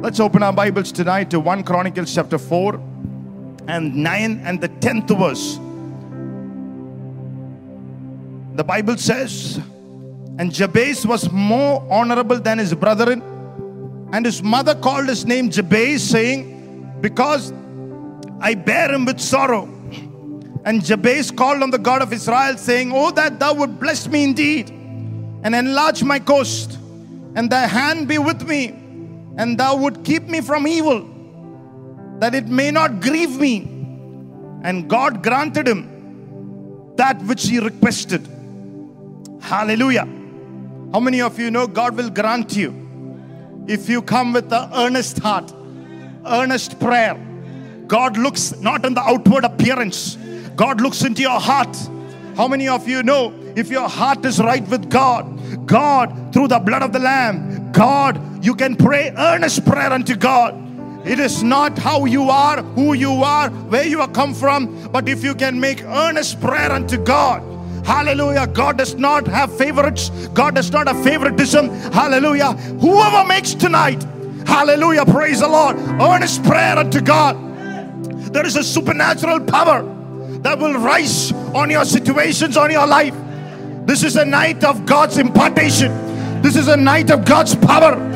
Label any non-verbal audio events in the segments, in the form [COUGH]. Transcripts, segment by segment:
Let's open our Bibles tonight to 1 Chronicles chapter 4 and 9 and the 10th verse. The Bible says, And Jabez was more honorable than his brethren, and his mother called his name Jabez, saying, Because I bear him with sorrow. And Jabez called on the God of Israel, saying, Oh, that thou would bless me indeed, and enlarge my coast, and thy hand be with me, and thou would keep me from evil, that it may not grieve me. And God granted him that which he requested. Hallelujah. How many of you know God will grant you if you come with an earnest heart, earnest prayer? God looks not in the outward appearance, God looks into your heart. How many of you know if your heart is right with God, God, through the blood of the Lamb, God, you can pray earnest prayer unto God. It is not how you are, who you are, where you are come from, but if you can make earnest prayer unto God. Hallelujah. God does not have favorites. God does not have favoritism. Hallelujah. Whoever makes tonight, hallelujah, praise the Lord, earnest prayer unto God. There is a supernatural power that will rise on your situations, on your life. This is a night of God's impartation. This is a night of God's power.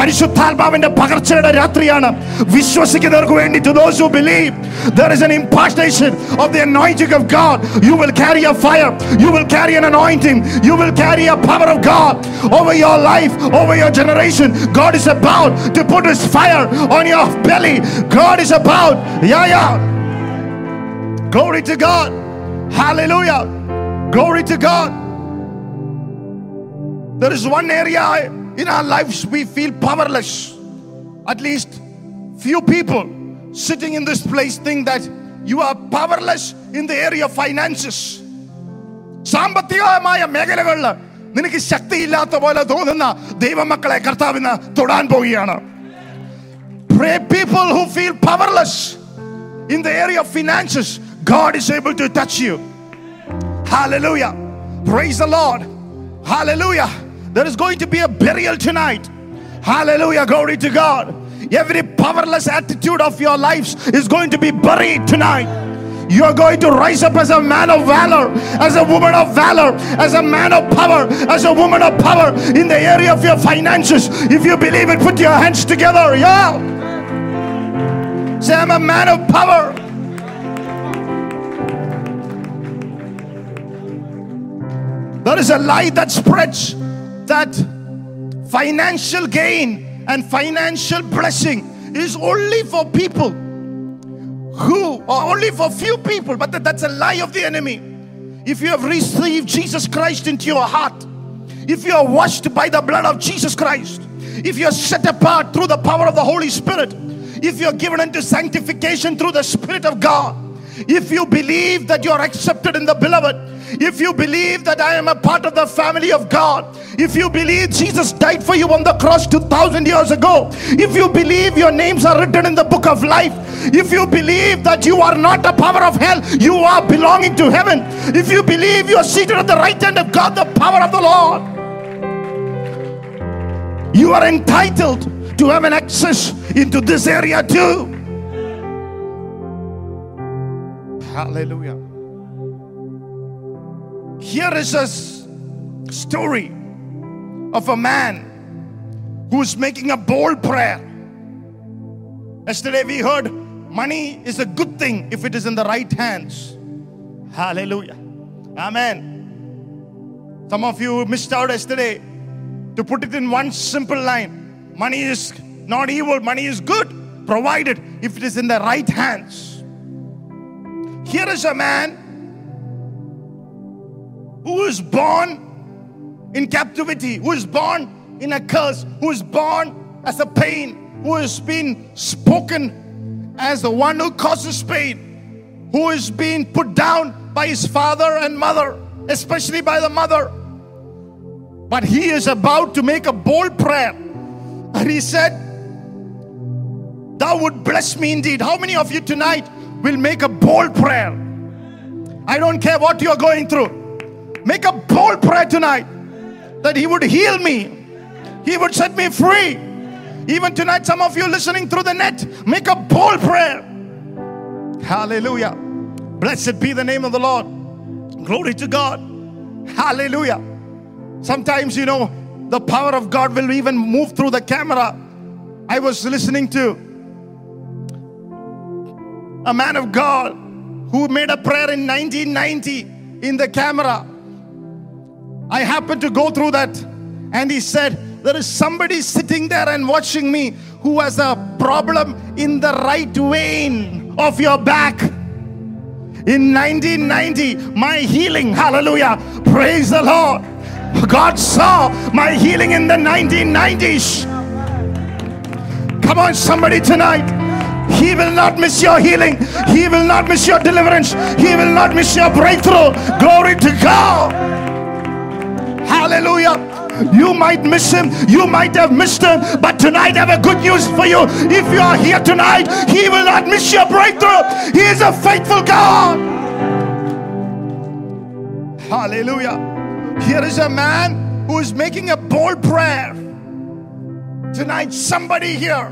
പരിശുദ്ധാത്മാവിന്റെ പകർച്ചയുടെ രാത്രിയാണ് വിശ്വസിക്കുന്നവർക്ക് വേണ്ടി to those who believe there is an impartation of the anointing of God you will carry a fire you will carry an anointing you will carry a power of God over your life over your generation God is about to put his fire on your belly God is about yeah yeah glory to God hallelujah glory to God there is one area in our lives we feel powerless. At least few people sitting in this place think that you are powerless in the area of finances. സാമ്പത്തികമായ മേഖലകളിൽ നിനക്ക് ശക്തിയില്ലാത്ത പോലെ തോന്നുന്ന ദൈവമക്കളെ കർത്താവിന് തൊടാൻ പോവുകയാണ് Pray people who feel powerless in the area of finances, God is able to touch you. Hallelujah. Praise the Lord. Hallelujah. There is going to be a burial tonight. Hallelujah. Glory to God. Every powerless attitude of your lives is going to be buried tonight. You are going to rise up as a man of valor, as a woman of valor, as a man of power, as a woman of power in the area of your finances. If you believe it, put your hands together. Yeah. Say, I'm a man of power. There is a lie that spreads that financial gain and financial blessing is only for people who, or only for few people, but that, that's a lie of the enemy. If you have received Jesus Christ into your heart, if you are washed by the blood of Jesus Christ, if you are set apart through the power of the Holy Spirit, if you are given into sanctification through the Spirit of God, if you believe that you are accepted in the beloved, if you believe that I am a part of the family of God, if you believe Jesus died for you on the cross 2000 years ago, if you believe your names are written in the book of life, if you believe that you are not a power of hell, you are belonging to heaven, if you believe you are seated at the right hand of God, the power of the Lord, you are entitled to have an access into this area too. Hallelujah. Here is a story of a man who is making a bold prayer. Yesterday we heard money is a good thing if it is in the right hands. Hallelujah. Amen. Some of you missed out yesterday to put it in one simple line money is not evil, money is good, provided if it is in the right hands. Here is a man who is born in captivity, who is born in a curse, who is born as a pain, who has been spoken as the one who causes pain, who is being put down by his father and mother, especially by the mother. But he is about to make a bold prayer. And he said, Thou would bless me indeed. How many of you tonight will make a bold prayer? I don't care what you're going through. Make a bold prayer tonight that He would heal me, He would set me free, Even tonight, some of you listening through the net, make a bold prayer. Hallelujah. Blessed be the name of the Lord. Glory to God. Hallelujah. Sometimes, you know, the power of God will even move through the camera. I was listening to a man of God who made a prayer in 1990 in the camera. I happened to go through that, and he said, There is somebody sitting there and watching me who has a problem in the right vein of your back. In 1990, my healing, hallelujah, praise the Lord. God saw my healing in the 1990s. Come on, somebody tonight. He will not miss your healing. He will not miss your deliverance. He will not miss your breakthrough. Glory to God. Hallelujah. You might miss him. You might have missed him. But tonight, I have a good news for you. If you are here tonight, he will not miss your breakthrough. He is a faithful God. Hallelujah. Here is a man who is making a bold prayer. Tonight, somebody here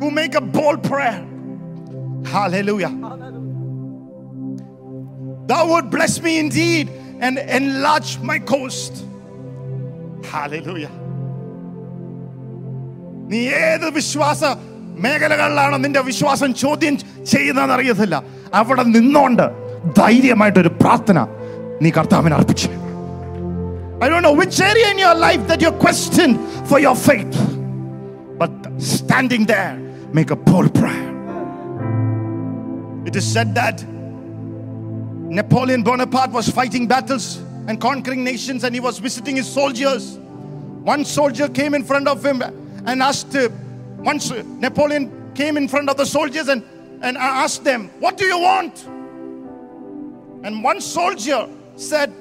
who make a bold prayer. Hallelujah. Thou would bless me indeed and enlarge my coast. Hallelujah. നീ ഏത് വിശ്വാസ മേഖലകളിലാണ് നിന്റെ വിശ്വാസം ചോദ്യം ചെയ്യുന്നതെന്ന് അറിയത്തില്ല അവിടെ നിന്നോണ്ട് ധൈര്യമായിട്ടൊരു പ്രാർത്ഥന നീ കർത്താവിനെ അർപ്പിച്ചു I don't know which area in your life that you're questioned for your faith. But standing there, make a bold prayer. It is said that Napoleon Bonaparte was fighting battles and conquering nations, and he was visiting his soldiers. One soldier came in front of him and asked, uh, once Napoleon came in front of the soldiers and, and asked them, What do you want? And one soldier said,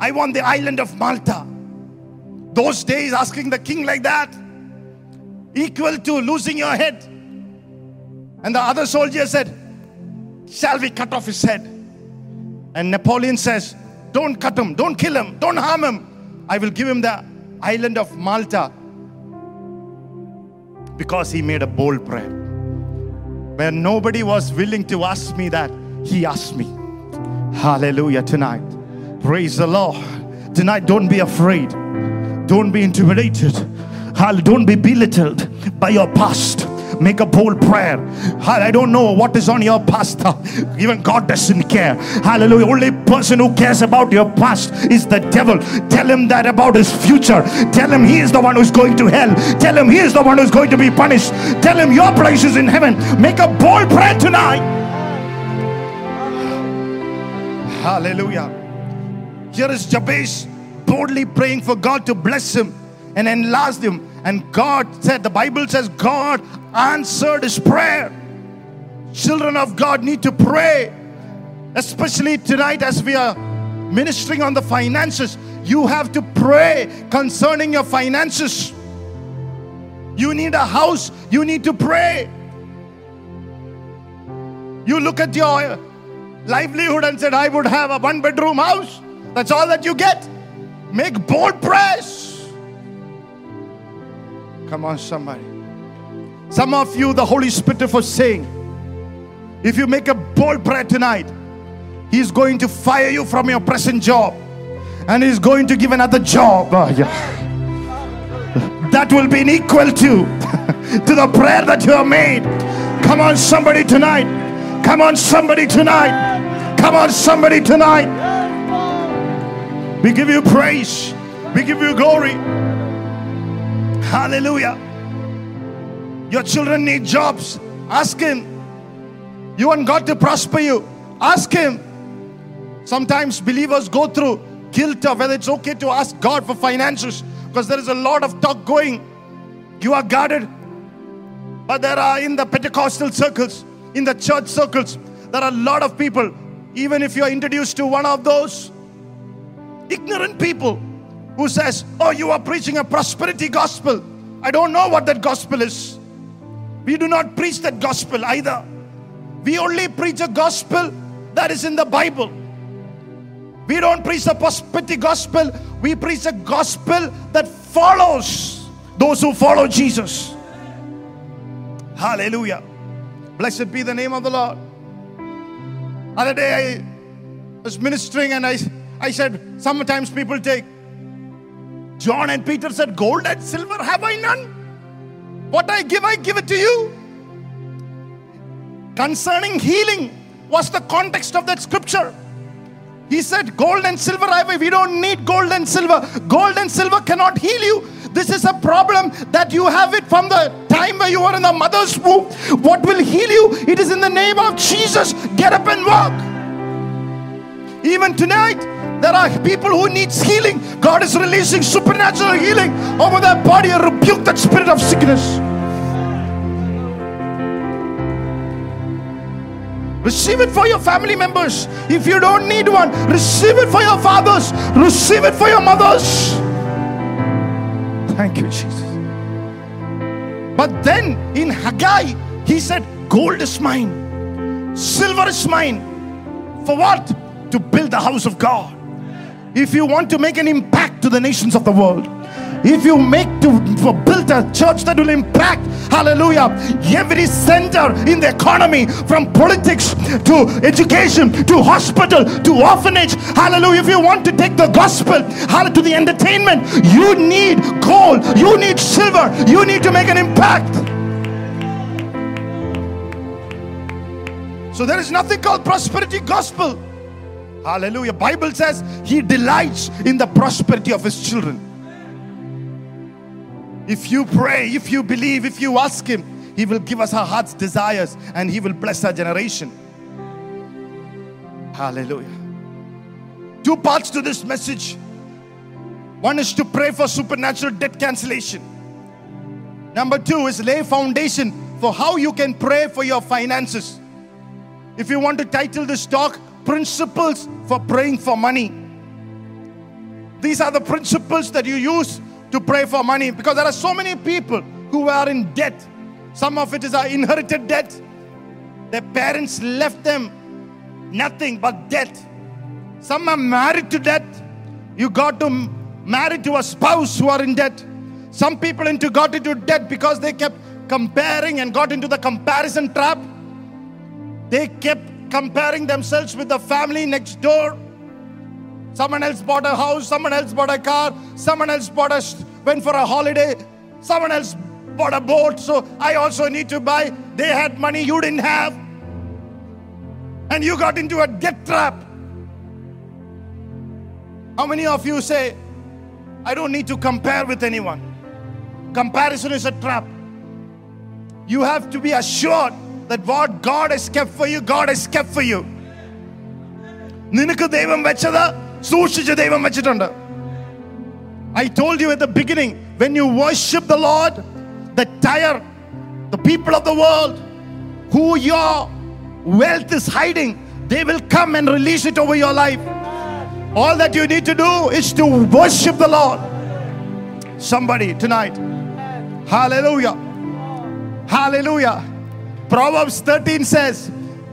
I want the island of Malta. Those days, asking the king like that, equal to losing your head. And the other soldier said, Shall we cut off his head? And Napoleon says, Don't cut him, don't kill him, don't harm him. I will give him the island of Malta because he made a bold prayer. Where nobody was willing to ask me that, he asked me. Hallelujah tonight. Praise the Lord. Tonight, don't be afraid. Don't be intimidated. Don't be belittled by your past. Make a bold prayer. I don't know what is on your past. Even God doesn't care. Hallelujah. Only person who cares about your past is the devil. Tell him that about his future. Tell him he is the one who's going to hell. Tell him he is the one who's going to be punished. Tell him your place is in heaven. Make a bold prayer tonight. Hallelujah. Here is Jabez boldly praying for God to bless him and enlarge him. And God said, the Bible says, God answered his prayer. Children of God need to pray, especially tonight as we are ministering on the finances. You have to pray concerning your finances. You need a house, you need to pray. You look at your livelihood and said, I would have a one bedroom house. That's all that you get. Make bold prayers. Come on, somebody. Some of you, the Holy Spirit was saying, if you make a bold prayer tonight, He's going to fire you from your present job and He's going to give another job. Oh, [LAUGHS] yeah. That will be an equal to [LAUGHS] to the prayer that you have made. Come on, somebody tonight. Come on, somebody tonight. Come on, somebody tonight. We give you praise. We give you glory. Hallelujah. Your children need jobs. Ask Him. You want God to prosper you. Ask Him. Sometimes believers go through guilt of whether it's okay to ask God for finances because there is a lot of talk going. You are guarded. But there are in the Pentecostal circles, in the church circles, there are a lot of people. Even if you are introduced to one of those ignorant people who says, Oh, you are preaching a prosperity gospel. I don't know what that gospel is. We do not preach that gospel either. We only preach a gospel that is in the Bible. We don't preach the prosperity gospel, we preach a gospel that follows those who follow Jesus. Hallelujah. Blessed be the name of the Lord. Other day I was ministering and I, I said, sometimes people take John and Peter said, Gold and silver have I none. What I give, I give it to you. Concerning healing was the context of that scripture. He said, Gold and silver I. We don't need gold and silver. Gold and silver cannot heal you. This is a problem that you have it from the time where you were in the mother's womb. What will heal you? It is in the name of Jesus. Get up and walk. Even tonight, there are people who needs healing. God is releasing supernatural healing over their body and rebuke that spirit of sickness. Receive it for your family members. If you don't need one, receive it for your fathers. Receive it for your mothers. Thank you, Jesus. But then in Haggai, he said, Gold is mine, silver is mine. For what? To build the house of God. If you want to make an impact to the nations of the world, if you make to build a church that will impact hallelujah every center in the economy from politics to education to hospital to orphanage hallelujah if you want to take the gospel hallelujah to the entertainment you need gold you need silver you need to make an impact. So there is nothing called prosperity gospel hallelujah bible says he delights in the prosperity of his children if you pray, if you believe, if you ask Him, He will give us our heart's desires and He will bless our generation. Hallelujah. Two parts to this message. One is to pray for supernatural debt cancellation. Number two is lay foundation for how you can pray for your finances. If you want to title this talk, Principles for Praying for Money. These are the principles that you use to pray for money because there are so many people who are in debt. Some of it is our inherited debt. Their parents left them nothing but debt. Some are married to debt. You got to marry to a spouse who are in debt. Some people into got into debt because they kept comparing and got into the comparison trap. They kept comparing themselves with the family next door Someone else bought a house, someone else bought a car, someone else bought a went for a holiday, someone else bought a boat, so I also need to buy. They had money you didn't have. And you got into a debt trap. How many of you say, I don't need to compare with anyone? Comparison is a trap. You have to be assured that what God has kept for you, God has kept for you. നിനക്ക് ദൈവം വെച്ചത് സൂക്ഷിച്ച് ദൈവം വെച്ചിട്ടുണ്ട് I told you at the beginning when you worship the Lord, the tire, the people of the world who your wealth is hiding, they will come and release it over your life. All that you need to do is to worship the Lord. Somebody tonight. Hallelujah. Hallelujah. Proverbs 13 says,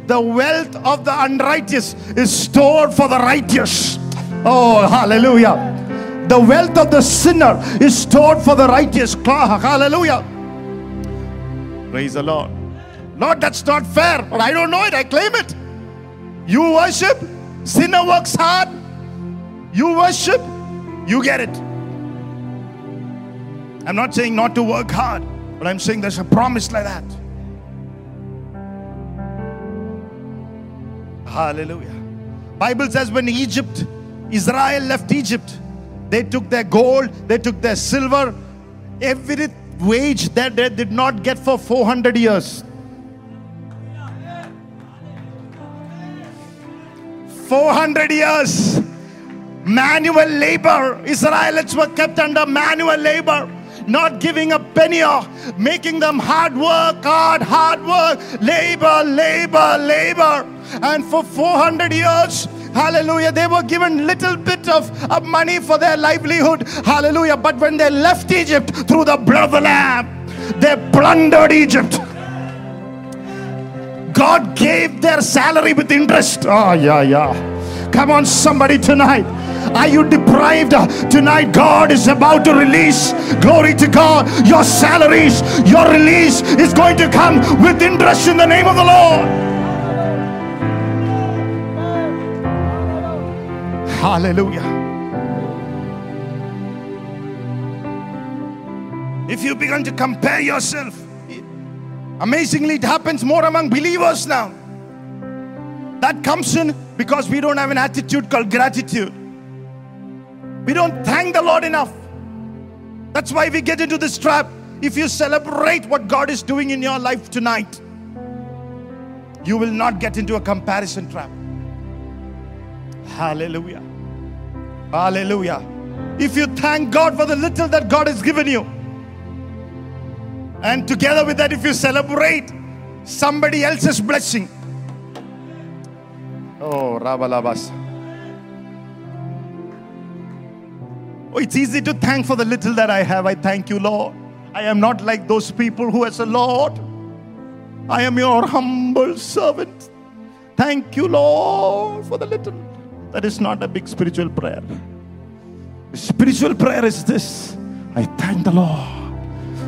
The wealth of the unrighteous is stored for the righteous. Oh, hallelujah. The wealth of the sinner is stored for the righteous. Hallelujah. Praise the Lord. Lord, that's not fair, but I don't know it. I claim it. You worship, sinner works hard. You worship, you get it. I'm not saying not to work hard, but I'm saying there's a promise like that. Hallelujah. Bible says when Egypt, Israel left Egypt, they took their gold, they took their silver, every wage that they did not get for 400 years. 400 years. Manual labor. Israelites were kept under manual labor not giving a penny off, making them hard work, hard, hard work, labor, labor, labor. And for 400 years, hallelujah, they were given little bit of, of money for their livelihood, hallelujah. But when they left Egypt through the blood of the Lamb, they plundered Egypt. God gave their salary with interest. Oh, yeah, yeah. Come on, somebody tonight. Are you deprived? Tonight, God is about to release. Glory to God. Your salaries, your release is going to come with interest in the name of the Lord. Hallelujah. If you begin to compare yourself, amazingly, it happens more among believers now. That comes in because we don't have an attitude called gratitude. We don't thank the Lord enough. That's why we get into this trap. If you celebrate what God is doing in your life tonight, you will not get into a comparison trap. Hallelujah. Hallelujah. If you thank God for the little that God has given you, and together with that, if you celebrate somebody else's blessing, oh, it's easy to thank for the little that I have. I thank you, Lord. I am not like those people who has a Lord. I am your humble servant. Thank you, Lord, for the little. That is not a big spiritual prayer. Spiritual prayer is this I thank the Lord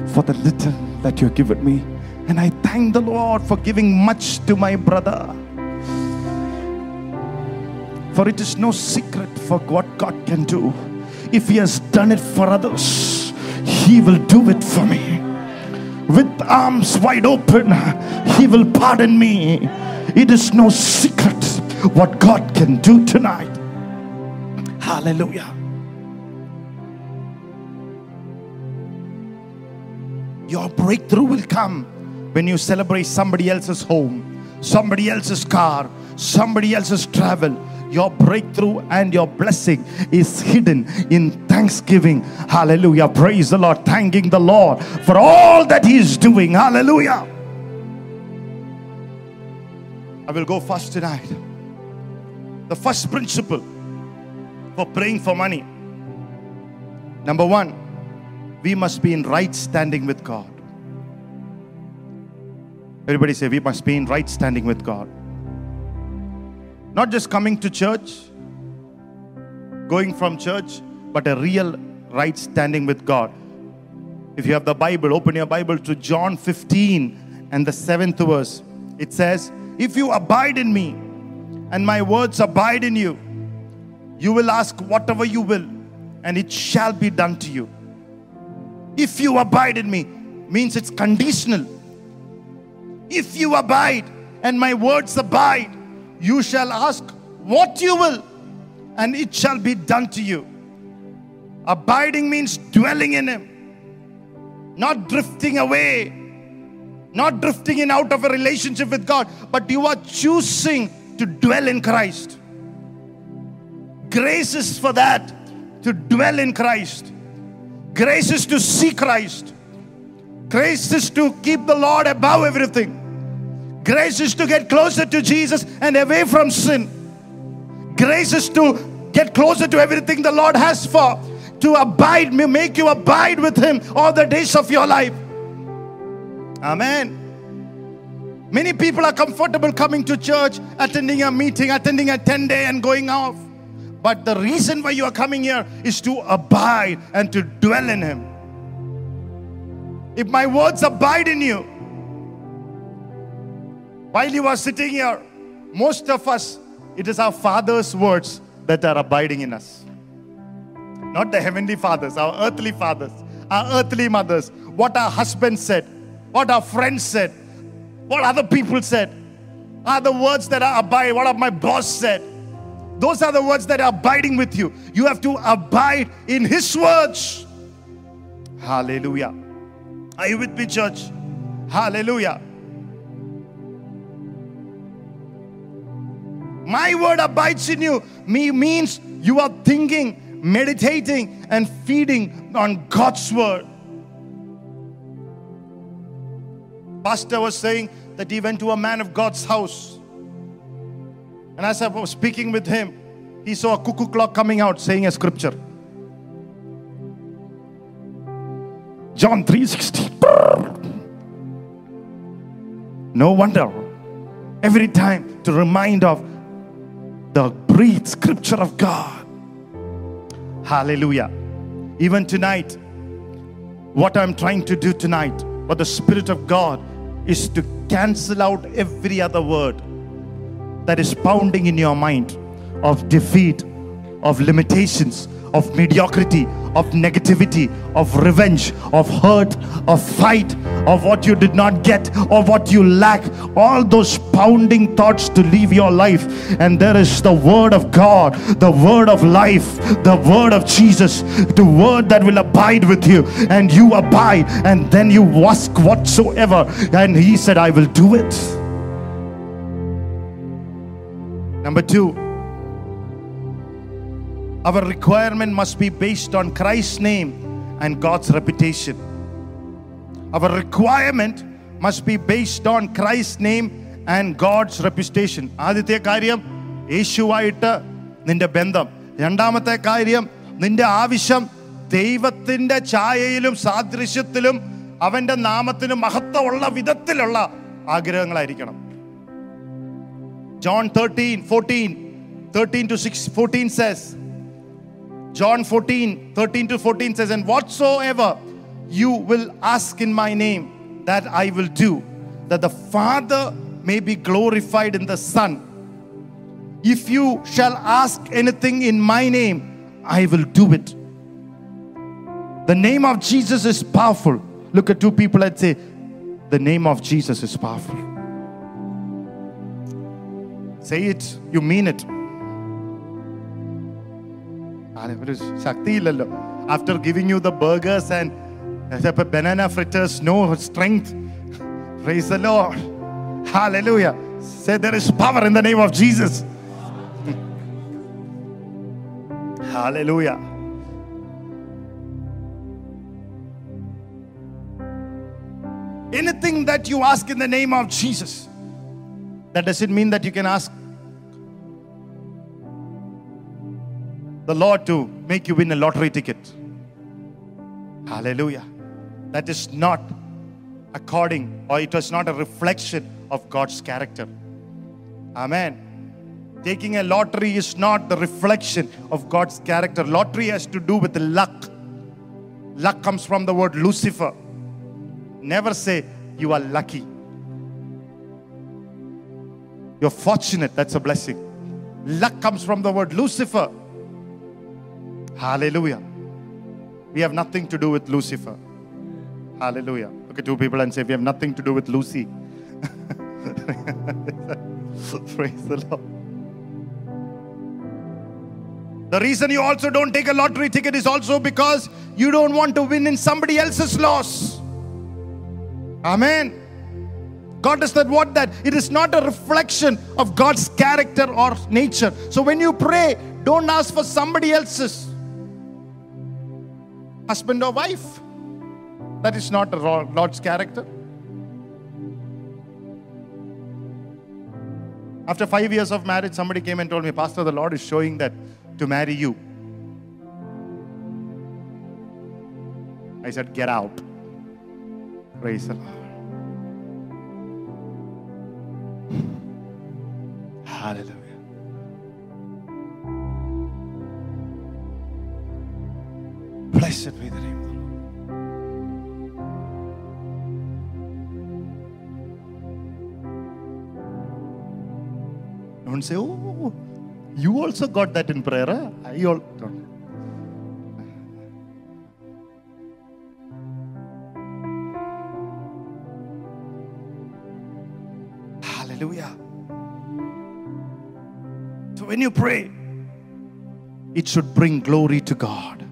for the little that you have given me. And I thank the Lord for giving much to my brother. For it is no secret for what God can do. If He has done it for others, He will do it for me. With arms wide open, He will pardon me. It is no secret what God can do tonight. Hallelujah. Your breakthrough will come when you celebrate somebody else's home, somebody else's car, somebody else's travel. Your breakthrough and your blessing is hidden in thanksgiving. Hallelujah. Praise the Lord. Thanking the Lord for all that He is doing. Hallelujah. I will go first tonight. The first principle for praying for money. Number one, we must be in right standing with God. Everybody say, we must be in right standing with God. Not just coming to church, going from church, but a real right standing with God. If you have the Bible, open your Bible to John 15 and the seventh verse. It says, If you abide in me and my words abide in you, you will ask whatever you will, and it shall be done to you. If you abide in me means it's conditional. If you abide and my words abide, you shall ask what you will, and it shall be done to you. Abiding means dwelling in Him, not drifting away, not drifting in out of a relationship with God, but you are choosing to dwell in Christ. Grace is for that, to dwell in Christ. Grace is to see Christ. Grace is to keep the Lord above everything. Grace is to get closer to Jesus and away from sin. Grace is to get closer to everything the Lord has for, to abide, make you abide with Him all the days of your life. Amen. Many people are comfortable coming to church, attending a meeting, attending a 10 day, and going off. But the reason why you are coming here is to abide and to dwell in Him. If my words abide in you, while you are sitting here, most of us, it is our Father's words that are abiding in us. Not the heavenly fathers, our earthly fathers, our earthly mothers, what our husband said, what our friends said, what other people said, are the words that are abide, what my boss said. Those are the words that are abiding with you. You have to abide in His words. Hallelujah. Are you with me, church? Hallelujah. My word abides in you. Me means you are thinking, meditating, and feeding on God's word. Pastor was saying that he went to a man of God's house. And as I was speaking with him, he saw a cuckoo clock coming out saying a scripture. John 3:16. No wonder. Every time to remind of the breathed scripture of God. Hallelujah. Even tonight, what I'm trying to do tonight, what the Spirit of God is to cancel out every other word that is pounding in your mind of defeat, of limitations, of mediocrity, of negativity, of revenge, of hurt, of fight, of what you did not get, of what you lack. All those pounding thoughts to leave your life. And there is the Word of God, the Word of life, the Word of Jesus, the Word that will abide with you. And you abide, and then you ask whatsoever. And He said, I will do it. Number two, our requirement must be based on Christ's name and God's reputation. Our requirement must be based on Christ's name and God's reputation. ആദ്യത്തെ കാര്യം യേശുവായിട്ട് നിന്റെ ബന്ധം രണ്ടാമത്തെ കാര്യം നിന്റെ ആവശ്യം ദൈവത്തിന്റെ ഛായയിലും സാദൃശ്യത്തിലും അവന്റെ നാമത്തിന് മഹത്വമുള്ള വിധത്തിലുള്ള ആഗ്രഹങ്ങളായിരിക്കണം John 13, 14, 13 to 6, 14 says, John 14, 13 to 14 says, And whatsoever you will ask in my name, that I will do, that the Father may be glorified in the Son. If you shall ask anything in my name, I will do it. The name of Jesus is powerful. Look at two people and say, The name of Jesus is powerful. Say it, you mean it. ഒരു ശക്തിയില്ലല്ലോ after giving you the burgers and banana fritters no strength praise the Lord hallelujah say there is power in the name of Jesus hallelujah anything that you ask in the name of Jesus that doesn't mean that you can ask the Lord to make you win a lottery ticket. Hallelujah. That is not according, or it was not a reflection of God's character. Amen. Taking a lottery is not the reflection of God's character. Lottery has to do with luck. Luck comes from the word Lucifer. Never say you are lucky. You're fortunate. That's a blessing. Luck comes from the word Lucifer. Hallelujah. We have nothing to do with Lucifer. Hallelujah. Look at two people and say, We have nothing to do with Lucy. [LAUGHS] Praise the Lord. The reason you also don't take a lottery ticket is also because you don't want to win in somebody else's loss. Amen. God does not want that. It is not a reflection of God's character or nature. So when you pray, don't ask for somebody else's husband or wife. That is not the Lord's character. After five years of marriage, somebody came and told me, Pastor, the Lord is showing that to marry you. I said, Get out. Praise the Lord. Hallelujah. Blessed be the name of the Lord. Don't say, oh, oh, oh, you also got that in prayer. Huh? I all don't. Hallelujah. So when you pray, it should bring glory to God.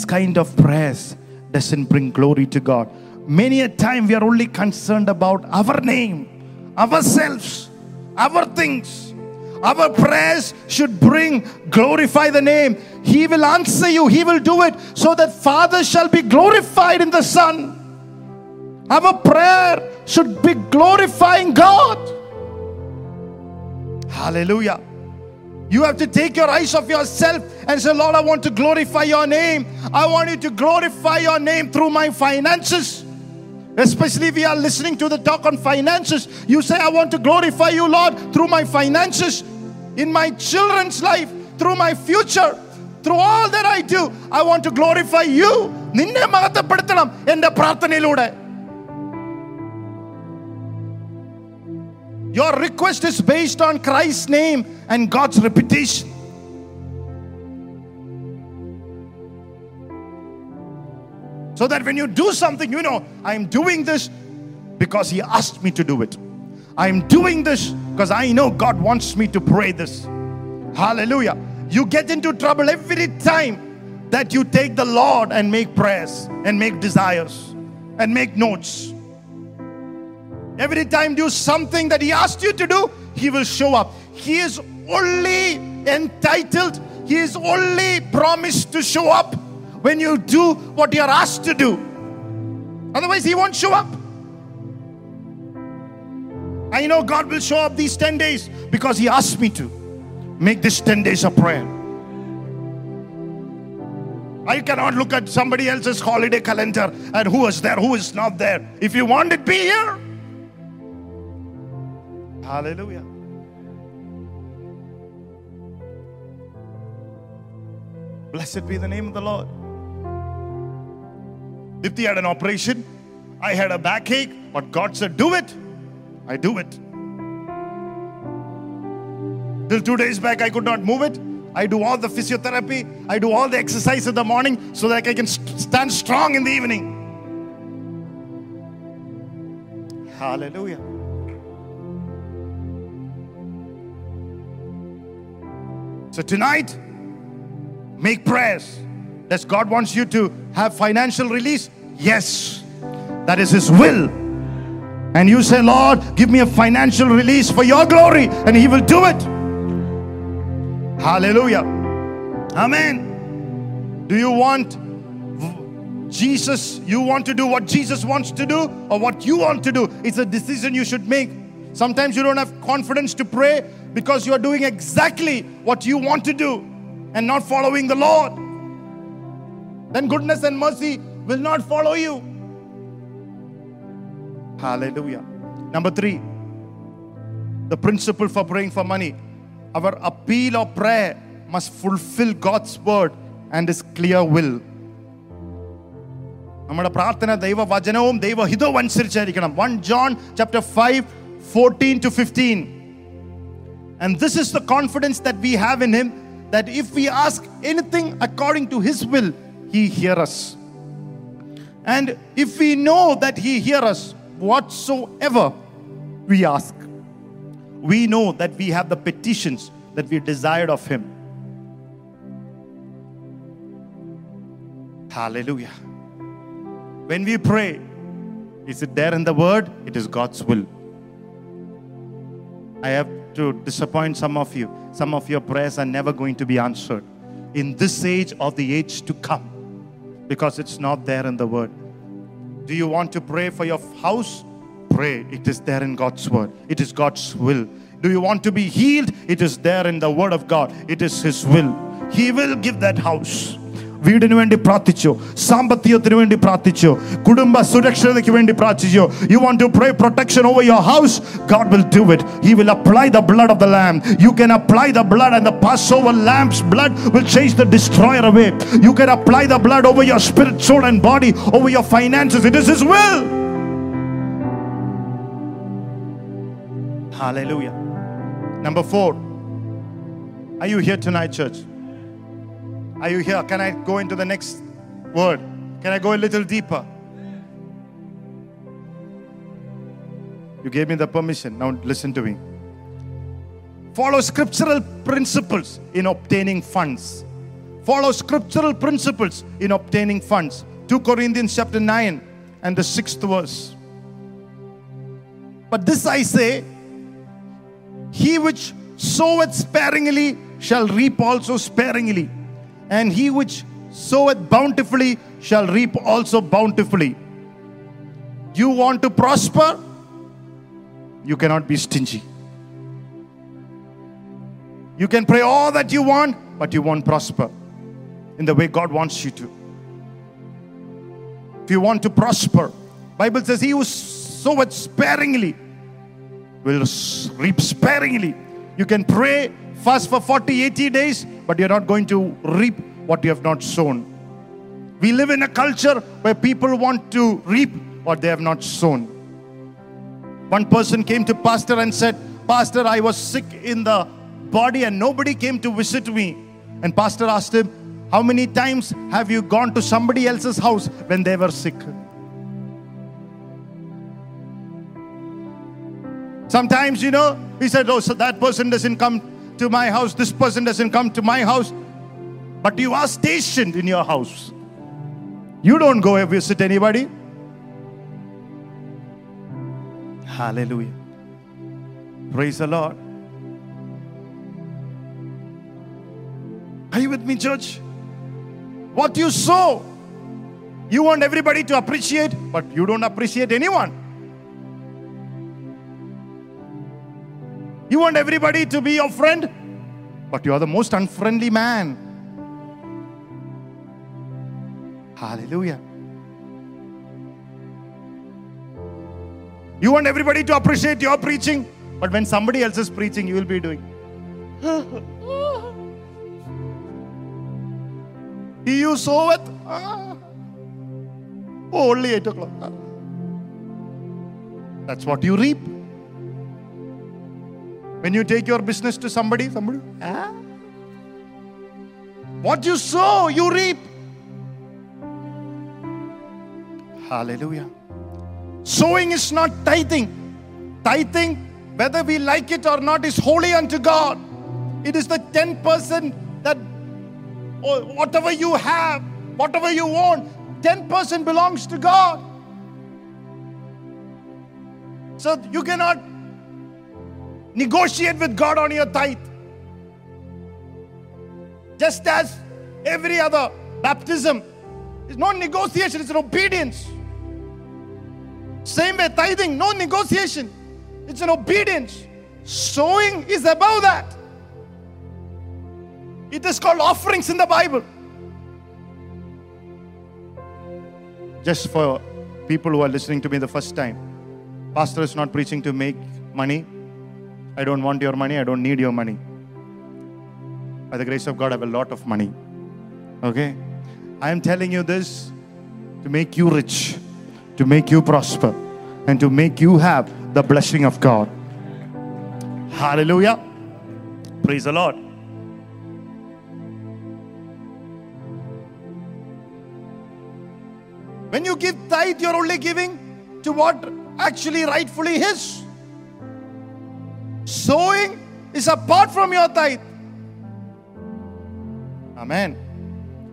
These kind of prayers doesn't bring glory to God. Many a time we are only concerned about our name, ourselves, our things. Our prayers should bring glorify the name. He will answer you. He will do it so that Father shall be glorified in the Son. Our prayer should be glorifying God. Hallelujah. You have to take your eyes off yourself and say, Lord, I want to glorify your name. I want you to glorify your name through my finances. Especially if we are listening to the talk on finances. You say, I want to glorify you, Lord, through my finances, in my children's life, through my future. Through all that I do I want to glorify U നിന്നെ മഹത്വപ്പെടുത്തണം എൻ്റെ പ്രാർത്ഥനയിലൂടെ Your request is based on Christ's name and God's reputation. So that when you do something, you know, I'm doing this because He asked me to do it. I'm doing this because I know God wants me to pray this. Hallelujah. You get into trouble every time that you take the Lord and make prayers and make desires and make notes. Every time do something that He asked you to do, He will show up. He is only entitled, He is only promised to show up when you do what you're asked to do. Otherwise, He won't show up. I know God will show up these 10 days because He asked me to make this 10 days of prayer. I cannot look at somebody else's holiday calendar and who is there, who is not there. If you want it, be here. Hallelujah. Blessed be the name of the Lord. Dipti had an operation. I had a backache, but God said, Do it. I do it. Till two days back, I could not move it. I do all the physiotherapy, I do all the exercise in the morning so that I can st- stand strong in the evening. Hallelujah. So tonight, make prayers. Does God wants you to have financial release? Yes. That is his will. And you say, Lord, give me a financial release for your glory, and he will do it. Hallelujah. Amen. Do you want Jesus? You want to do what Jesus wants to do, or what you want to do? It's a decision you should make. Sometimes you don't have confidence to pray because you are doing exactly what you want to do and not following the Lord. Then goodness and mercy will not follow you. Hallelujah. Number three, the principle for praying for money. Our appeal or prayer must fulfill God's word and His clear will. നമ്മുടെ പ്രാർത്ഥന ദൈവവചനവും ദൈവഹിതവും അനുസരിച്ചായിരിക്കണം one John chapter five fourteen to fifteen and this is the confidence that we have in Him that if we ask anything according to His will, He hear us. And if we know that He hear us, whatsoever we ask, we know that we have the petitions that we desired of Him. Hallelujah. When we pray, is it there in the Word? It is God's will. I have to disappoint some of you. Some of your prayers are never going to be answered in this age or the age to come because it's not there in the word. Do you want to pray for your house? Pray. It is there in God's word, it is God's will. Do you want to be healed? It is there in the word of God, it is His will. He will give that house. വീടിന് വേണ്ടി പ്രാർത്ഥിച്ചു സാമ്പത്തികത്തിന് വേണ്ടി പ്രാർത്ഥിച്ചു കുടുംബ സുരക്ഷതയ്ക്ക് വേണ്ടി പ്രാർത്ഥിച്ചു you want to pray protection over your house God will do it he will apply the blood of the lamb you can apply the blood and the passover lamb's blood will chase the destroyer away you can apply the blood over your spirit soul and body over your finances it is his will hallelujah number 4 are you here tonight church Are you here? Can I go into the next word? Can I go a little deeper? You gave me the permission. Now listen to me. Follow scriptural principles in obtaining funds. Follow scriptural principles in obtaining funds. 2 Corinthians chapter 9 and the 6th verse. But this I say, he which soweth sparingly shall reap also sparingly and he which soweth bountifully shall reap also bountifully. You want to prosper? You cannot be stingy. You can pray all that you want, but you won't prosper in the way God wants you to. If you want to prosper, Bible says he who soweth sparingly will reap sparingly. You can pray fast for 40, 80 days, but you're not going to reap what you have not sown. We live in a culture where people want to reap what they have not sown. One person came to pastor and said, "Pastor, I was sick in the body and nobody came to visit me." And pastor asked him, "How many times have you gone to somebody else's house when they were sick?" Sometimes, you know, he said, Oh, so that person doesn't come to my house, this person doesn't come to my house. But you are stationed in your house. You don't go and visit anybody. Hallelujah. Praise the Lord. Are you with me, church? What you sow, you want everybody to appreciate, but you don't appreciate anyone. You want everybody to be your friend, but you are the most unfriendly man. Hallelujah. You want everybody to appreciate your preaching, but when somebody else is preaching, you will be doing. Do you sow it? Ah. Oh, only 8 o'clock. That's what you reap. When you take your business to somebody, somebody, ah. what you sow, you reap. Hallelujah. Sowing is not tithing. Tithing, whether we like it or not, is holy unto God. It is the 10% that or whatever you have, whatever you want, 10% belongs to God. So you cannot negotiate with God on your tithe. Just as every other baptism is no negotiation, it's an obedience. Same way, tithing, no negotiation, it's an obedience. Sowing is above that. It is called offerings in the Bible. Just for people who are listening to me the first time, Pastor is not preaching to make money. I don't want your money. I don't need your money. By the grace of God, I have a lot of money. Okay? I am telling you this to make you rich, to make you prosper, and to make you have the blessing of God. Hallelujah. Praise the Lord. When you give tithe, you're only giving to what actually rightfully is. Sowing is apart from your tithe. Amen.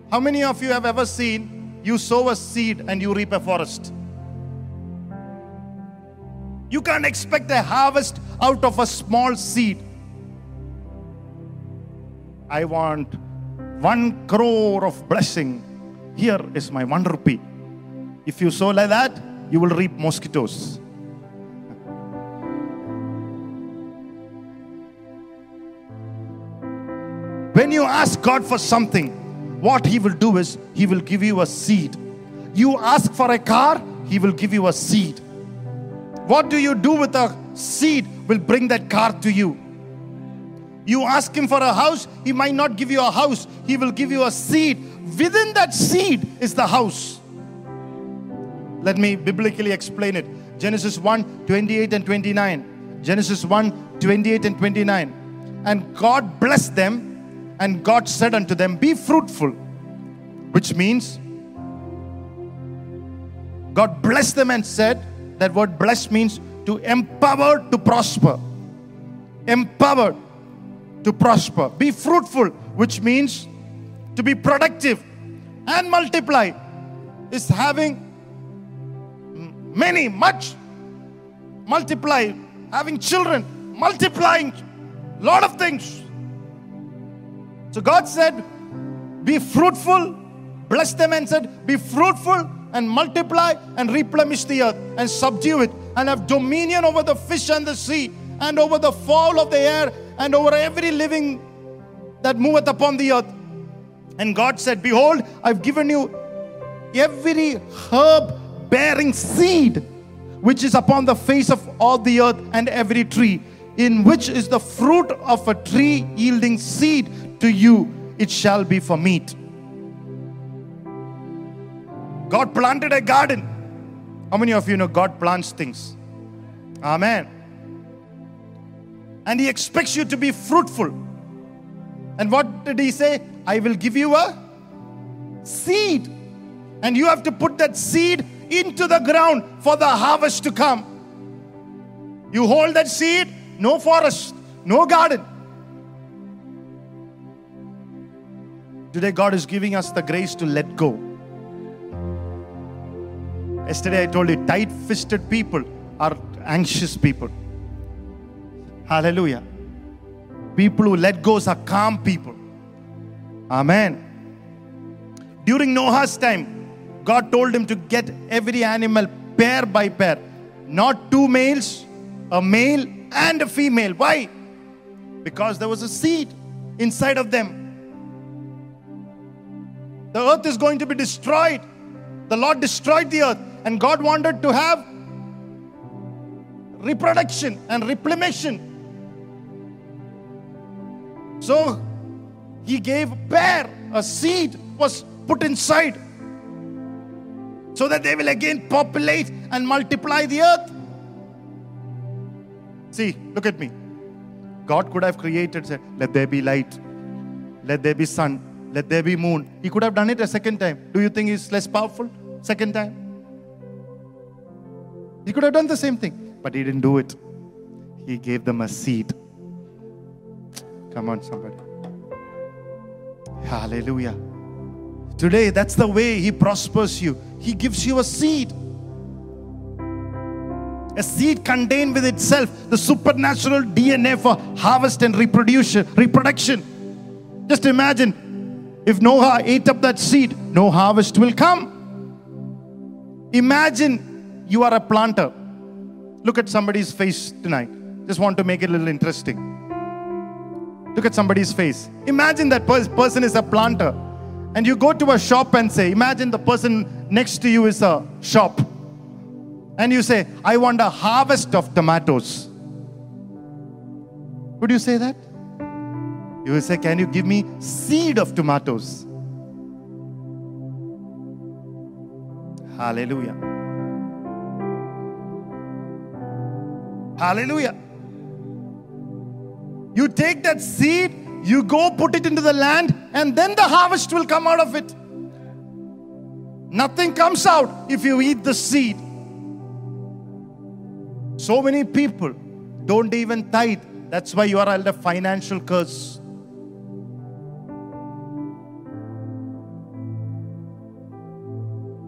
How many of you have ever seen you sow a seed and you reap a forest? You can't expect a harvest out of a small seed. I want one crore of blessing. Here is my one rupee. If you sow like that, you will reap mosquitoes. When you ask God for something, what He will do is He will give you a seed. You ask for a car, He will give you a seed. What do you do with a seed will bring that car to you. You ask Him for a house, He might not give you a house, He will give you a seed. Within that seed is the house. Let me biblically explain it. Genesis 1 28 and 29. Genesis 1 28 and 29. And God blessed them, and God said unto them, Be fruitful, which means God blessed them and said, that word blessed means to empower to prosper. Empowered to prosper. Be fruitful, which means to be productive and multiply, is having many, much, multiply, having children, multiplying, lot of things. So God said, Be fruitful, bless them and said, Be fruitful and multiply and replenish the earth and subdue it and have dominion over the fish and the sea and over the fowl of the air and over every living that moveth upon the earth. And God said, Behold, I've given you every herb bearing seed which is upon the face of all the earth and every tree, in which is the fruit of a tree yielding seed to you, it shall be for meat. God planted a garden. How many of you know God plants things? Amen. And He expects you to be fruitful. And what did He say? I will give you a seed. And you have to put that seed into the ground for the harvest to come. You hold that seed, no forest, no garden. Today, God is giving us the grace to let go. Yesterday, I told you, tight fisted people are anxious people. Hallelujah. People who let go are calm people. Amen. During Noah's time, God told him to get every animal pair by pair, not two males, a male and a female. Why? Because there was a seed inside of them. The earth is going to be destroyed. The Lord destroyed the earth, and God wanted to have reproduction and replenishment. So he gave a pair, a seed was put inside so that they will again populate and multiply the earth. See, look at me. God could have created, said, Let there be light, let there be sun, let there be moon. He could have done it a second time. Do you think he's less powerful? Second time? He could have done the same thing, but he didn't do it. He gave them a seed. Come on, somebody. Hallelujah. Today, that's the way He prospers you. He gives you a seed. A seed contained with itself the supernatural DNA for harvest and reproduction. Reproduction. Just imagine if Noah ate up that seed, no harvest will come. Imagine you are a planter. Look at somebody's face tonight. Just want to make it a little interesting. Look at somebody's face. Imagine that pers- person is a planter and you go to a shop and say, Imagine the person next to you is a shop. And you say, I want a harvest of tomatoes. Would you say that? You will say, Can you give me seed of tomatoes? Hallelujah. Hallelujah. You take that seed you go put it into the land, and then the harvest will come out of it. Nothing comes out if you eat the seed. So many people don't even tithe. That's why you are under financial curse.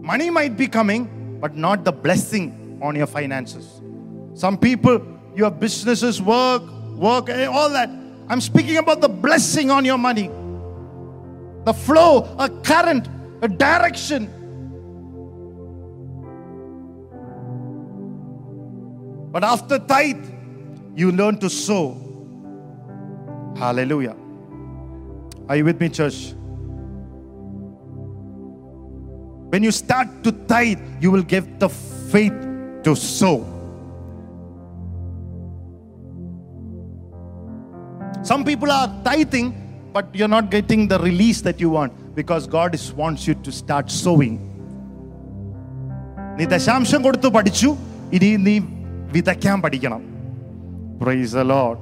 Money might be coming, but not the blessing on your finances. Some people, your businesses work, work, eh, all that I'm speaking about the blessing on your money, the flow, a current, a direction. But after tithe, you learn to sow. Hallelujah. Are you with me, church? When you start to tithe, you will get the faith to sow. Some people are tithing, but you're not getting the release that you want because God is, wants you to start sowing. നീ ദശാംശം കൊടുത്തു പഠിച്ചു ഇനി നീ വിതയ്ക്കാൻ പഠിക്കണം price the Lord.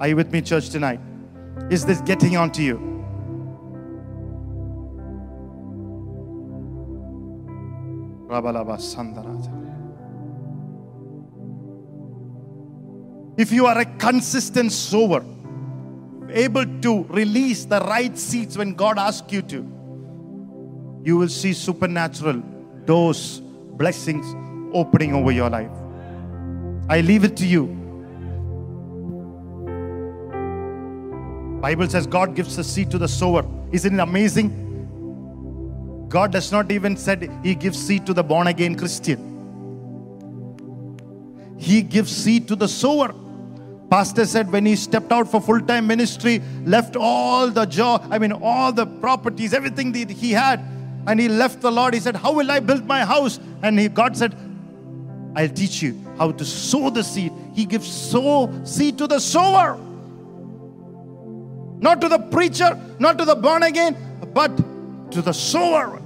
Are you with me, church, tonight? Is this getting on to you? If you are a consistent sower, able to release the right seeds when God asks you to, you will see supernatural doors, blessings opening over your life. I leave it to you. Bible says God gives the seed to the sower. Isn't it amazing? God does not even said he gives seed to the born again Christian. He gives seed to the sower. Pastor said when he stepped out for full time ministry, left all the job, I mean, all the properties, everything that he had, and he left the Lord. He said, How will I build my house? And he, God said, I'll teach you how to sow the seed. He gives sow seed to the sower, not to the preacher, not to the born again, but to the sower.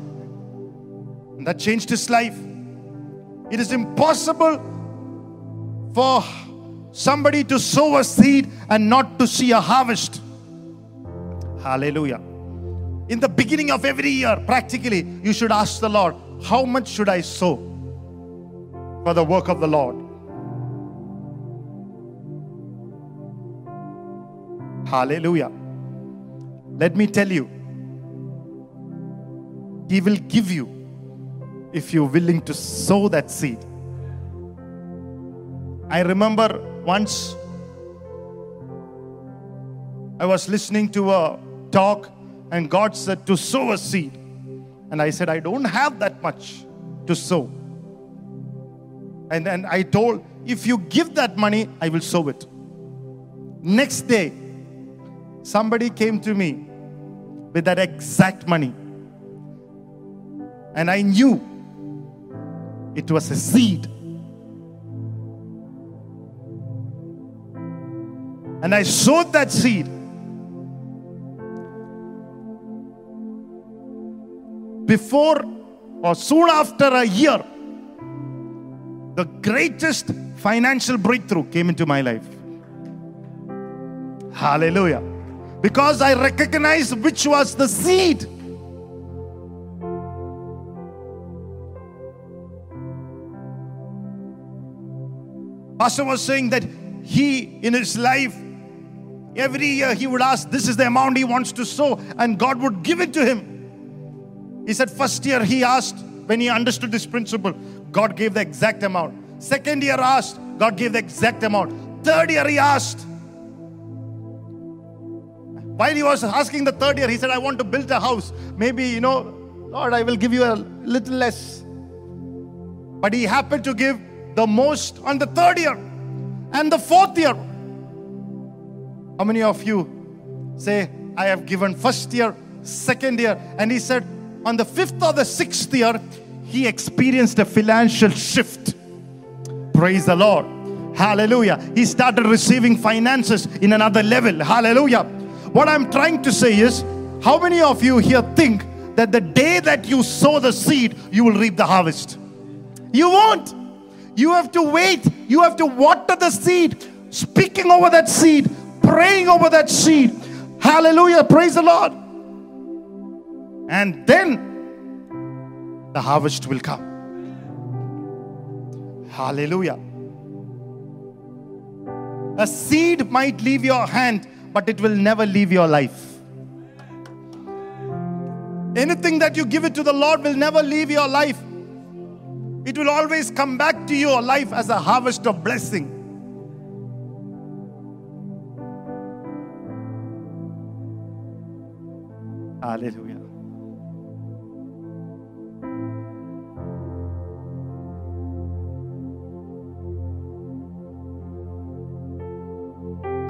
And that changed his life. It is impossible for somebody to sow a seed and not to see a harvest. Hallelujah. In the beginning of every year, practically, you should ask the Lord, How much should I sow for the work of the Lord? Hallelujah. Let me tell you, He will give you if you're willing to sow that seed. I remember once I was listening to a talk, and God said to sow a seed. And I said, I don't have that much to sow. And then I told, if you give that money, I will sow it. Next day, somebody came to me with that exact money. And I knew it was a seed. And I sowed that seed. Before or soon after a year, the greatest financial breakthrough came into my life. Hallelujah. Because I recognized which was the seed. Pastor was saying that he, in his life, every year he would ask, This is the amount he wants to sow, and God would give it to him. He said, First year he asked, when he understood this principle, God gave the exact amount. Second year asked, God gave the exact amount. Third year he asked. While he was asking the third year, he said, I want to build a house. Maybe, you know, Lord, I will give you a little less. But he happened to give the most on the third year and the fourth year. How many of you say, I have given first year, second year? And he said, on the fifth or the sixth year, he experienced a financial shift. Praise the Lord. Hallelujah. He started receiving finances in another level. Hallelujah. What I'm trying to say is, how many of you here think that the day that you sow the seed, you will reap the harvest? You won't. You have to wait. You have to water the seed, speaking over that seed, praying over that seed. Hallelujah. Praise the Lord. And then the harvest will come. Hallelujah. A seed might leave your hand, but it will never leave your life. Anything that you give it to the Lord will never leave your life. It will always come back to your life as a harvest of blessing. Hallelujah.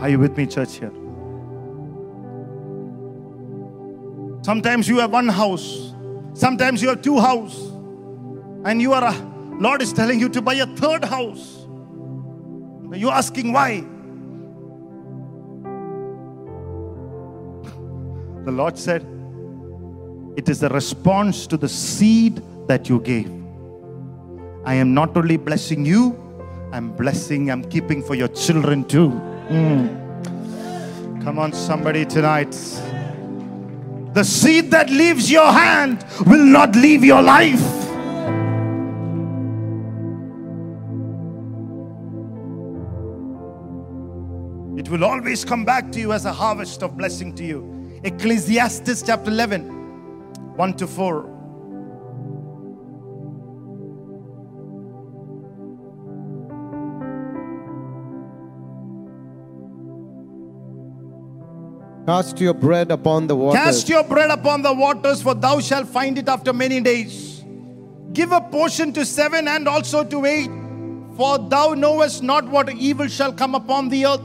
Are you with me, church, here? Sometimes you have one house, sometimes you have two houses, and you are a Lord is telling you to buy a third house. You're asking why? The Lord said, It is a response to the seed that you gave. I am not only blessing you, I'm blessing, I'm keeping for your children too. Mm. Come on, somebody tonight. The seed that leaves your hand will not leave your life. It will always come back to you as a harvest of blessing to you. Ecclesiastes chapter 11, 1 to 4. Cast your bread upon the waters. Cast your bread upon the waters, for thou shalt find it after many days. Give a portion to seven and also to eight, for thou knowest not what evil shall come upon the earth.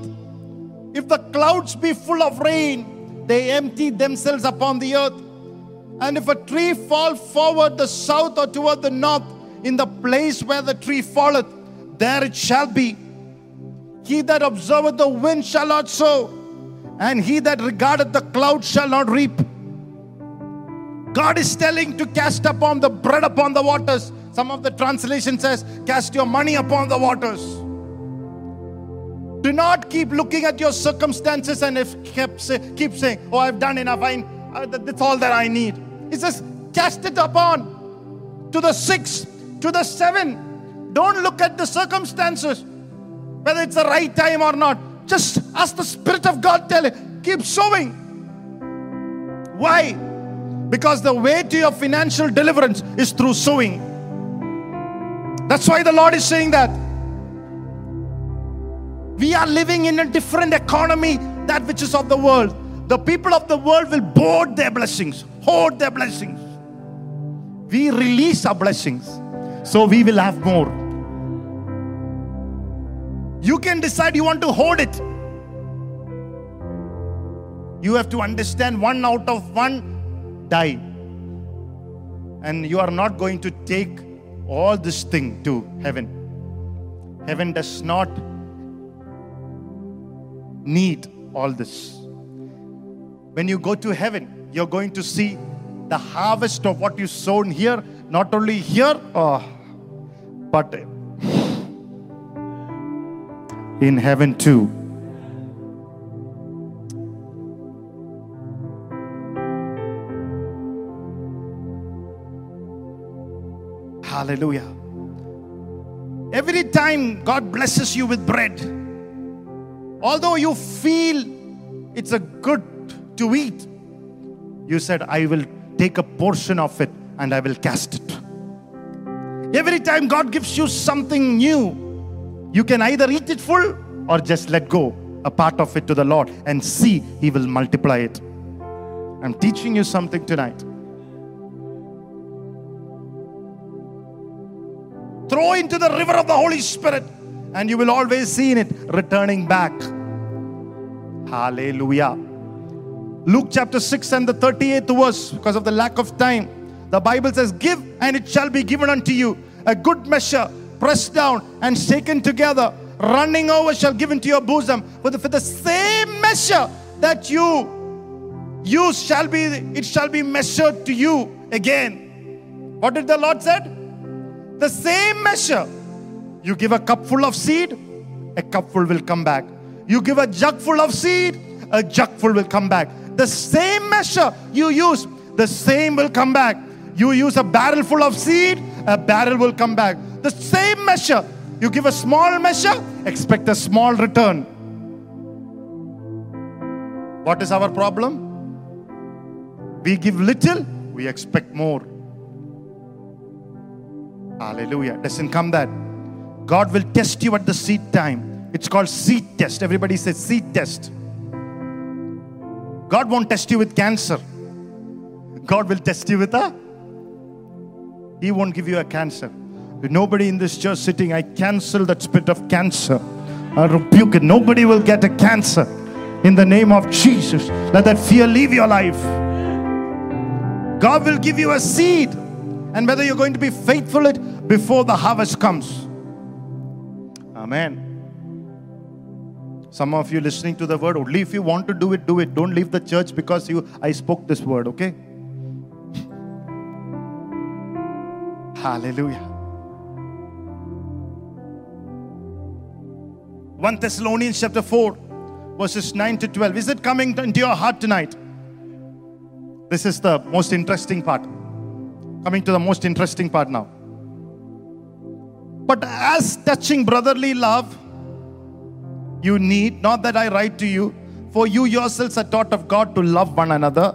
If the clouds be full of rain, they empty themselves upon the earth. And if a tree fall forward the south or toward the north, in the place where the tree falleth, there it shall be. He that observeth the wind shall not sow, and he that regardeth the cloud shall not reap. God is telling to cast upon the bread upon the waters. Some of the translation says, cast your money upon the waters. Do not keep looking at your circumstances and if kept say, keep saying, "Oh, I've done enough. I, uh, that- that's all that I need." He says, "Cast it upon to the six, to the seven. Don't look at the circumstances, whether it's the right time or not. Just ask the Spirit of God. Tell it. Keep sowing. Why? Because the way to your financial deliverance is through sowing. That's why the Lord is saying that. We are living in a different economy, that which is of the world. The people of the world will board their blessings, hoard their blessings. We release our blessings, so we will have more. You can decide you want to hoard it. You have to understand one out of one die. And you are not going to take all this thing to heaven. Heaven does not need all this. When you go to heaven, you're going to see the harvest of what you sown here, not only here, oh, but in heaven too. Hallelujah. Every time God blesses you with bread, although you feel it's a good to eat, you said, I will take a portion of it and I will cast it. Every time God gives you something new, you can either eat it full or just let go a part of it to the Lord and see He will multiply it. I'm teaching you something tonight. Throw into the river of the Holy Spirit, and you will always see in it returning back. Hallelujah. Luke chapter 6 and the 38th verse, because of the lack of time, the Bible says, Give and it shall be given unto you. A good measure, pressed down and shaken together, running over shall give into your bosom. For the, for the same measure that you use shall be, it shall be measured to you again. What did the Lord said? The same measure. You give a cup full of seed, a cup full will come back. You give a jug full of seed, a jug full will come back. The same measure you use, the same will come back. You use a barrel full of seed, a barrel will come back. The same measure. You give a small measure, expect a small return. What is our problem? We give little, we expect more. Hallelujah. Doesn't come that. God will test you at the seed time. It's called seed test. Everybody says seed test. God won't test you with cancer. God will test you with a. He won't give you a cancer. Nobody in this church sitting, I cancel that spirit of cancer. I rebuke it. Nobody will get a cancer in the name of Jesus. Let that fear leave your life. God will give you a seed, and whether you're going to be faithful it before the harvest comes. Amen. Some of you listening to the word, only if you want to do it, do it. Don't leave the church because you I spoke this word, okay? [LAUGHS] Hallelujah. 1 Thessalonians chapter 4, verses 9 to 12. Is it coming into your heart tonight? This is the most interesting part. Coming to the most interesting part now. But as touching brotherly love, you need, not that I write to you, for you yourselves are taught of God to love one another.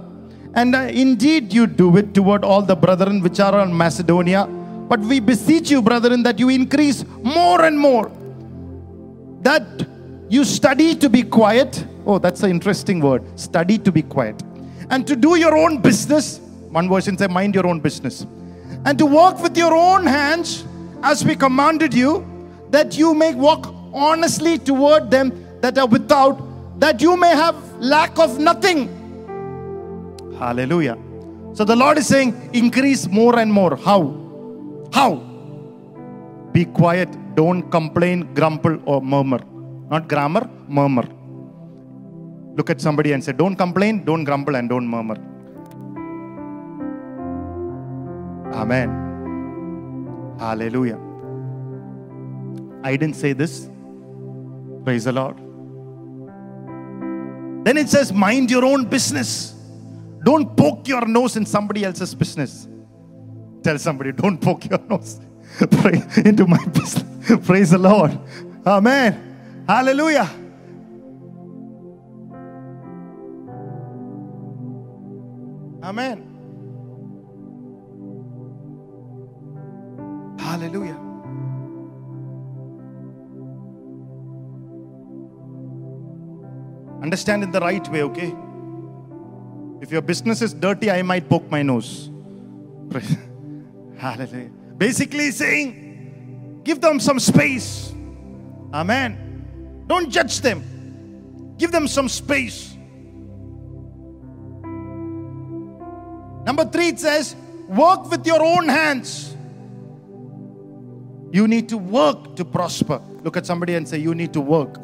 And uh, indeed you do it toward all the brethren which are in Macedonia. But we beseech you, brethren, that you increase more and more. That you study to be quiet. Oh, that's an interesting word. Study to be quiet. And to do your own business. One version says, mind your own business. And to walk with your own hands as we commanded you, that you may walk honestly toward them that are without, that you may have lack of nothing. Hallelujah. So the Lord is saying, increase more and more. How? How? Be quiet. Don't complain, grumble, or murmur. Not grammar, murmur. Look at somebody and say, Don't complain, don't grumble, and don't murmur. Amen. Hallelujah. I didn't say this. Praise the Lord. Then it says, mind your own business. Don't poke your nose in somebody else's business. Tell somebody, don't poke your nose [LAUGHS] into my business. [LAUGHS] Praise the Lord. Amen. Hallelujah. Amen. Hallelujah. Understand in the right way, okay? If your business is dirty, I might poke my nose. [LAUGHS] Hallelujah. Basically saying, give them some space. Amen. Don't judge them. Give them some space. Number three, it says, work with your own hands. You need to work to prosper. Look at somebody and say, You need to work.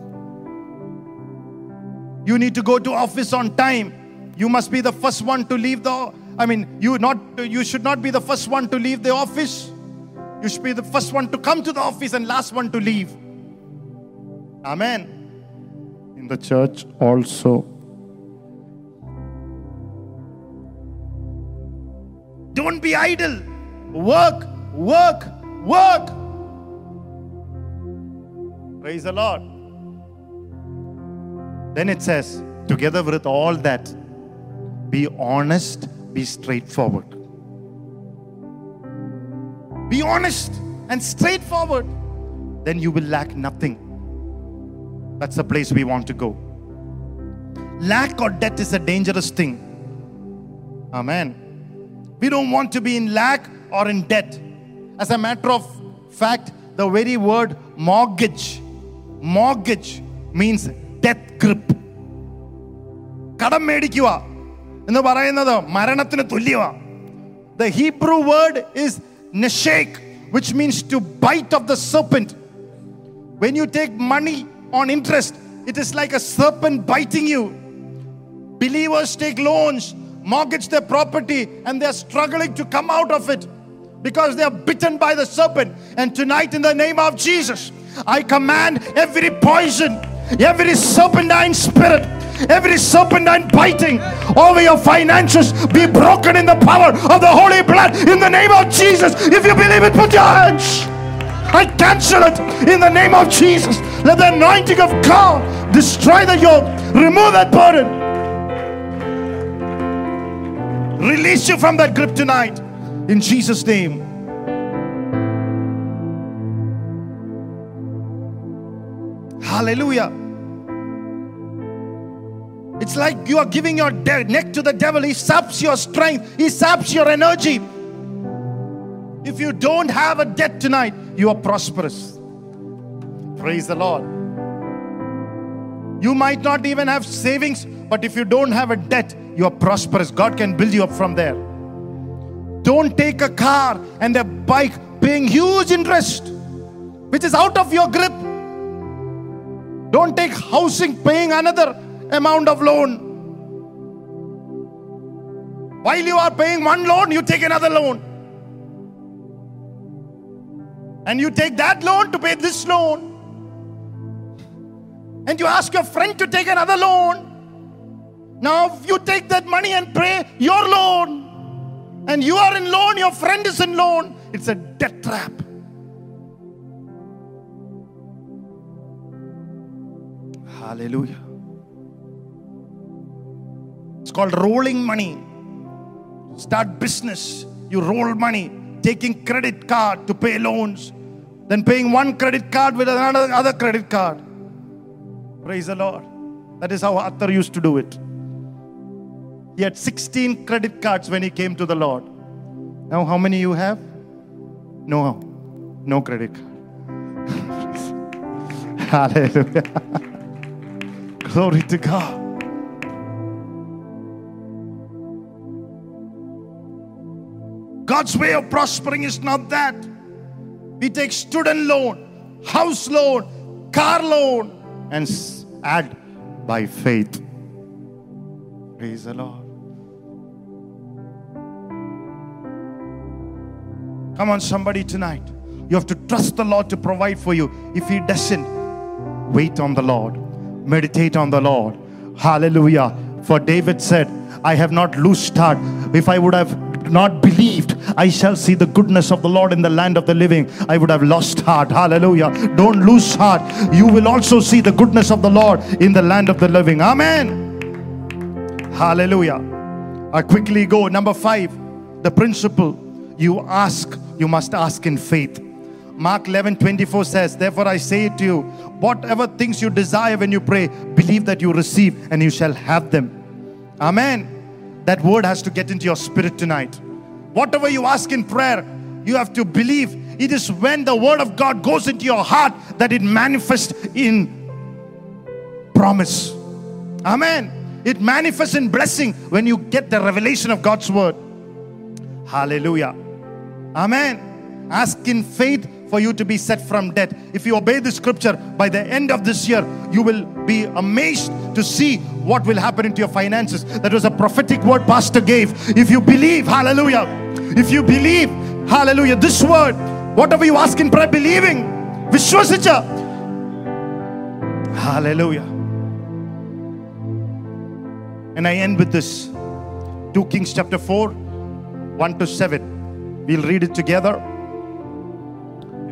You need to go to office on time. You must be the first one to leave the I mean, you not you should not be the first one to leave the office. You should be the first one to come to the office and last one to leave. Amen. In the church also. Don't be idle. Work, work, work. Praise the Lord. Then it says, together with all that, be honest, be straightforward Be honest and straightforward. Then you will lack nothing. That's the place we want to go. Lack or debt is a dangerous thing. Amen. We don't want to be in lack or in debt. As a matter of fact, the very word mortgage, mortgage means death grip. കടം മേടിക്കുക എന്ന് പറയുന്നത് മരണത്തിന് തുല്യമാ The Hebrew word is neshek, which means to bite of the serpent. When you take money on interest, it is like a serpent biting you. Believers take loans, mortgage their property, and they're struggling to come out of it because they are bitten by the serpent. And tonight, in the name of Jesus, I command every poison, every serpentine spirit, every serpentine biting over your finances be broken in the power of the holy blood in the name of Jesus. If you believe it, put your hands. I cancel it in the name of Jesus. Let the anointing of God destroy the yoke, remove that burden, release you from that grip tonight in Jesus' name. Hallelujah. It's like you are giving your de- neck to the devil. He saps your strength, he saps your energy. If you don't have a debt tonight, you are prosperous. Praise the Lord. You might not even have savings, but if you don't have a debt, you are prosperous. God can build you up from there. Don't take a car and a bike paying huge interest, which is out of your grip. Don't take housing paying another amount of loan. While you are paying one loan, you take another loan. And you take that loan to pay this loan. And you ask your friend to take another loan. Now if you take that money and pay your loan. And you are in loan, your friend is in loan. It's a debt trap. Hallelujah. It's called rolling money. Start business. You roll money, taking credit card to pay loans, then paying one credit card with another other credit card. Praise the Lord. That is how Athar used to do it. He had 16 credit cards when he came to the Lord. Now, how many you have? No, no credit card. [LAUGHS] Hallelujah. [LAUGHS] Glory to God. God's way of prospering is not that. We take student loan, house loan, car loan, and add by faith. Praise the Lord. Come on, somebody tonight. You have to trust the Lord to provide for you. If He doesn't, wait on the Lord, meditate on the Lord. Hallelujah. For David said, I have not loosed heart. If I would have not believed, I shall see the goodness of the Lord in the land of the living. I would have lost heart. Hallelujah. Don't lose heart. You will also see the goodness of the Lord in the land of the living. Amen. Hallelujah. I quickly go. Number five, the principle you ask, you must ask in faith. Mark 11 24 says, Therefore I say to you, whatever things you desire when you pray, believe that you receive and you shall have them. Amen. That word has to get into your spirit tonight. Whatever you ask in prayer, you have to believe. It is when the word of God goes into your heart that it manifests in promise. Amen. It manifests in blessing when you get the revelation of God's word. Hallelujah. Amen. Ask in faith for you to be set from debt. If you obey the scripture, by the end of this year, you will be amazed to see what will happen into your finances. That was a prophetic word Pastor gave. If you believe, hallelujah. If you believe, hallelujah, this word, whatever you ask in prayer, believing, Vishwasicha. Hallelujah. And I end with this 2 Kings chapter 4, 1 to 7. We'll read it together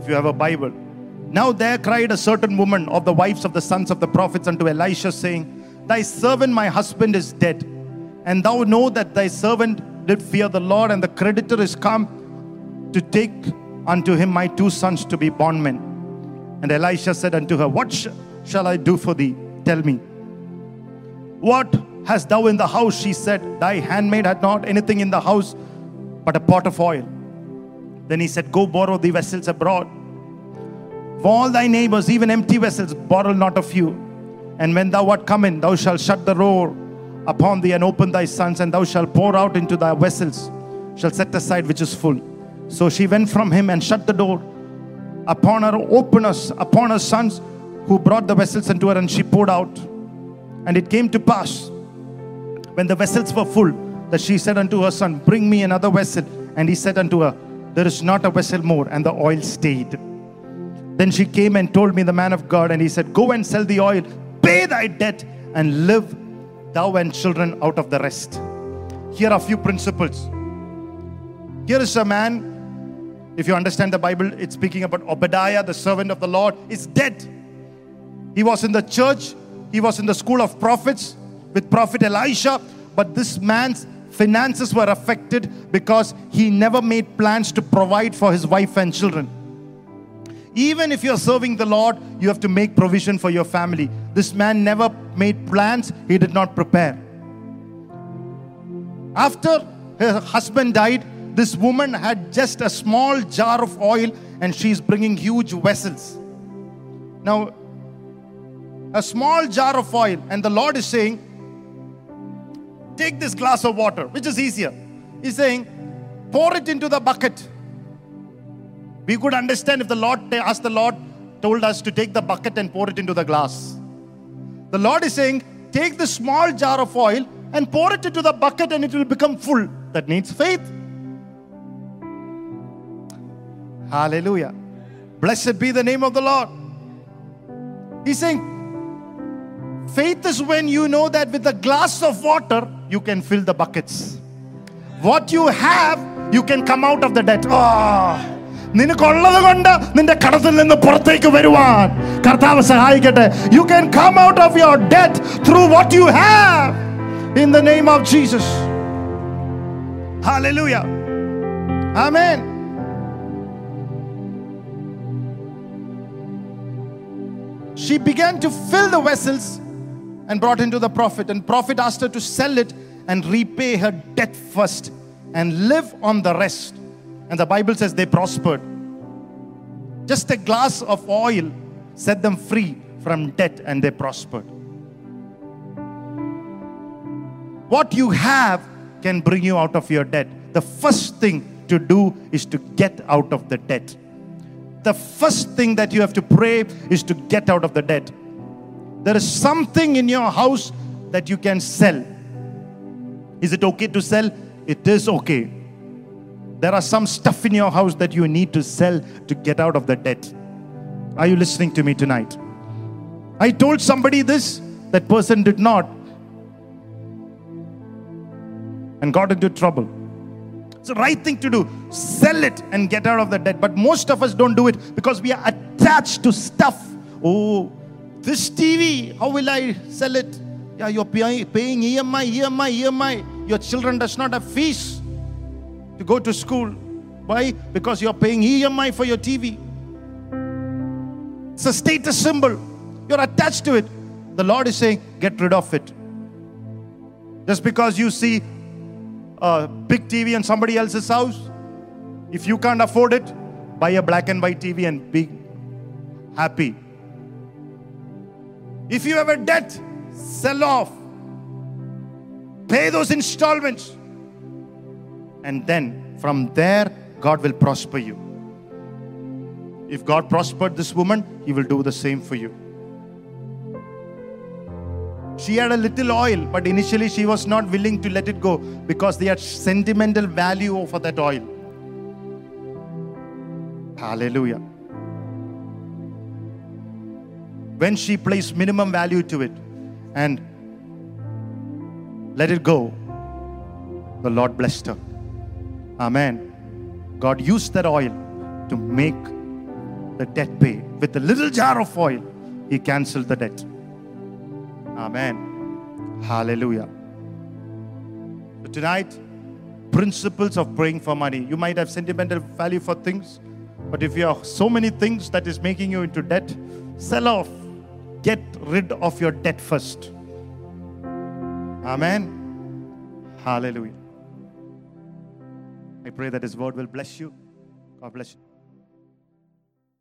if you have a Bible. Now there cried a certain woman of the wives of the sons of the prophets unto Elisha, saying, Thy servant, my husband, is dead. And thou know that thy servant did fear the Lord, and the creditor is come to take unto him my two sons to be bondmen. And Elisha said unto her, What sh- shall I do for thee? Tell me. What hast thou in the house? She said, Thy handmaid had not anything in the house but a pot of oil. Then he said, Go borrow the vessels abroad. For all thy neighbors, even empty vessels, borrow not of you. And when thou art come in, thou shalt shut the door upon thee and open thy sons, and thou shalt pour out into thy vessels, shall set aside which is full. So she went from him and shut the door upon her openers, upon her sons who brought the vessels unto her, and she poured out. And it came to pass when the vessels were full that she said unto her son, Bring me another vessel. And he said unto her, There is not a vessel more. And the oil stayed. Then she came and told me the man of God, and he said, Go and sell the oil, pay thy debt, and live thou and children out of the rest. Here are a few principles. Here is a man, if you understand the Bible, it's speaking about Obadiah, the servant of the Lord, is dead. He was in the church, he was in the school of prophets with prophet Elisha, but this man's finances were affected because he never made plans to provide for his wife and children. Even if you're serving the Lord, you have to make provision for your family. This man never made plans, he did not prepare. After her husband died, this woman had just a small jar of oil and she's bringing huge vessels. Now, a small jar of oil, and the Lord is saying, Take this glass of water, which is easier. He's saying, Pour it into the bucket. We could understand if the Lord asked the Lord, told us to take the bucket and pour it into the glass. The Lord is saying, Take the small jar of oil and pour it into the bucket, and it will become full. That needs faith. Hallelujah. Blessed be the name of the Lord. He's saying, faith is when you know that with a glass of water, you can fill the buckets. What you have, you can come out of the debt. Oh. നിനക്കുള്ളത് കൊണ്ട് നിന്റെ കടത്തിൽ നിന്ന് പുറത്തേക്ക് വരുവാൻ കർത്താവ് സഹായിക്കട്ടെ you can come out of your debt through what you have in the name of Jesus hallelujah amen she began to fill the vessels and brought into the prophet. And prophet asked her to sell it and repay her debt first and live on the rest. And the bible says they prospered. Just a glass of oil set them free from debt and they prospered. What you have can bring you out of your debt. The first thing to do is to get out of the debt. The first thing that you have to pray is to get out of the debt. There is something in your house that you can sell. Is it okay to sell? It is okay. There are some stuff in your house that you need to sell to get out of the debt. Are you listening to me tonight? I told somebody this, that person did not and got into trouble. It's the right thing to do. Sell it and get out of the debt. But most of us don't do it because we are attached to stuff. Oh, this TV, how will I sell it? Yeah, you're pay- paying EMI, EMI, EMI. Your children does not have fees to go to school. Why? Because you're paying EMI for your TV. It's a status symbol. You're attached to it. The Lord is saying, get rid of it. Just because you see a big TV in somebody else's house, if you can't afford it, buy a black and white TV and be happy. If you have a debt, sell off. Pay those installments. And then from there, God will prosper you. If God prospered this woman, He will do the same for you. She had a little oil, but initially she was not willing to let it go because they had sentimental value for that oil. Hallelujah. When she placed minimum value to it and let it go, the Lord blessed her. Amen. God used that oil to make the debt pay. With a little jar of oil, He canceled the debt. Amen. Hallelujah. So tonight, principles of praying for money. You might have sentimental value for things, but if you have so many things that is making you into debt, sell off. Get rid of your debt first. Amen. Hallelujah. I pray that His word will bless you. God bless you.